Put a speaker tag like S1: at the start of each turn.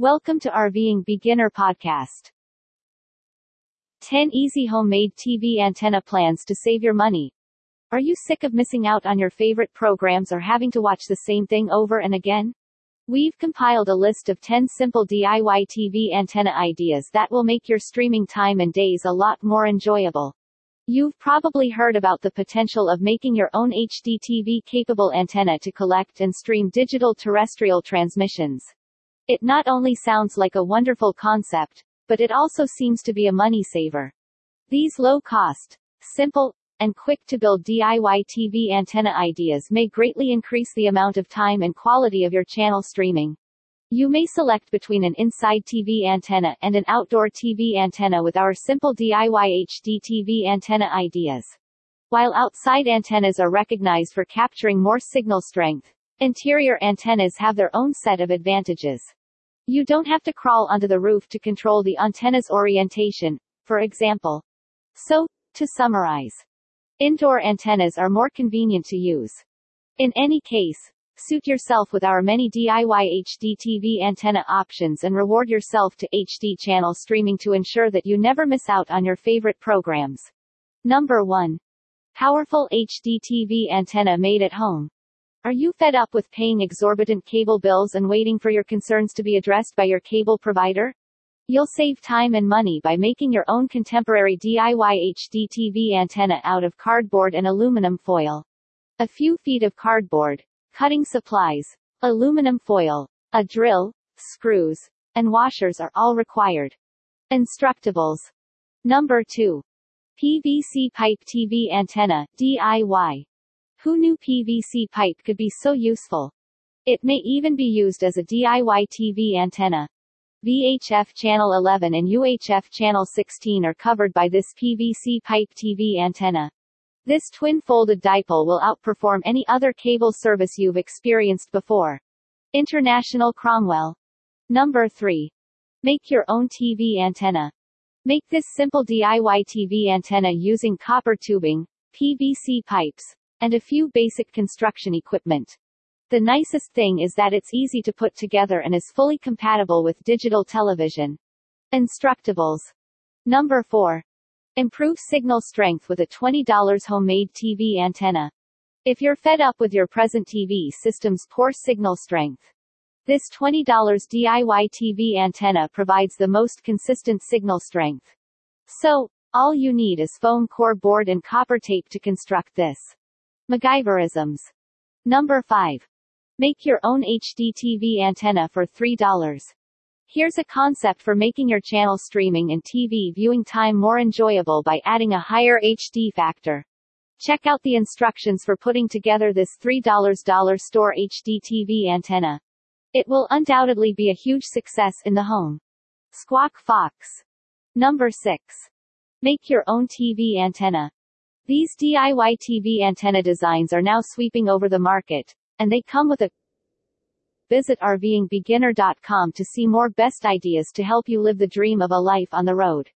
S1: Welcome to RVing Beginner Podcast. 10 easy homemade TV antenna plans to save your money. Are you sick of missing out on your favorite programs or having to watch the same thing over and again? We've compiled a list of 10 simple DIY TV antenna ideas that will make your streaming time and days a lot more enjoyable. You've probably heard about the potential of making your own HD TV capable antenna to collect and stream digital terrestrial transmissions. It not only sounds like a wonderful concept, but it also seems to be a money saver. These low cost, simple, and quick to build DIY TV antenna ideas may greatly increase the amount of time and quality of your channel streaming. You may select between an inside TV antenna and an outdoor TV antenna with our simple DIY HD TV antenna ideas. While outside antennas are recognized for capturing more signal strength, interior antennas have their own set of advantages. You don't have to crawl onto the roof to control the antenna's orientation, for example. So, to summarize, indoor antennas are more convenient to use. In any case, Suit yourself with our many DIY HD TV antenna options and reward yourself to HD channel streaming to ensure that you never miss out on your favorite programs. Number 1. Powerful HD TV antenna made at home. Are you fed up with paying exorbitant cable bills and waiting for your concerns to be addressed by your cable provider? You'll save time and money by making your own contemporary DIY HD TV antenna out of cardboard and aluminum foil. A few feet of cardboard, Cutting supplies, aluminum foil, a drill, screws, and washers are all required. Instructables. Number 2. PVC pipe TV antenna, DIY. Who knew PVC pipe could be so useful? It may even be used as a DIY TV antenna. VHF channel 11 and UHF channel 16 are covered by this PVC pipe TV antenna. This twin-folded dipole will outperform any other cable service you've experienced before. International Cromwell. Number 3. Make your own TV antenna. Make this simple DIY TV antenna using copper tubing, PVC pipes, and a few basic construction equipment. The nicest thing is that it's easy to put together and is fully compatible with digital television. Instructables. Number 4. Improve signal strength with a $20 homemade TV antenna. If you're fed up with your present TV system's poor signal strength, this $20 DIY TV antenna provides the most consistent signal strength. So, all you need is foam core board and copper tape to construct this. MacGyverisms. Number 5. Make your own HD TV antenna for $3. Here's a concept for making your channel streaming and TV viewing time more enjoyable by adding a higher HD factor. Check out the instructions for putting together this $3 store HD TV antenna. It will undoubtedly be a huge success in the home. Squawk Fox. Number 6. Make your own TV antenna. These DIY TV antenna designs are now sweeping over the market, and they come with a Visit RVingBeginner.com to see more best ideas to help you live the dream of a life on the road.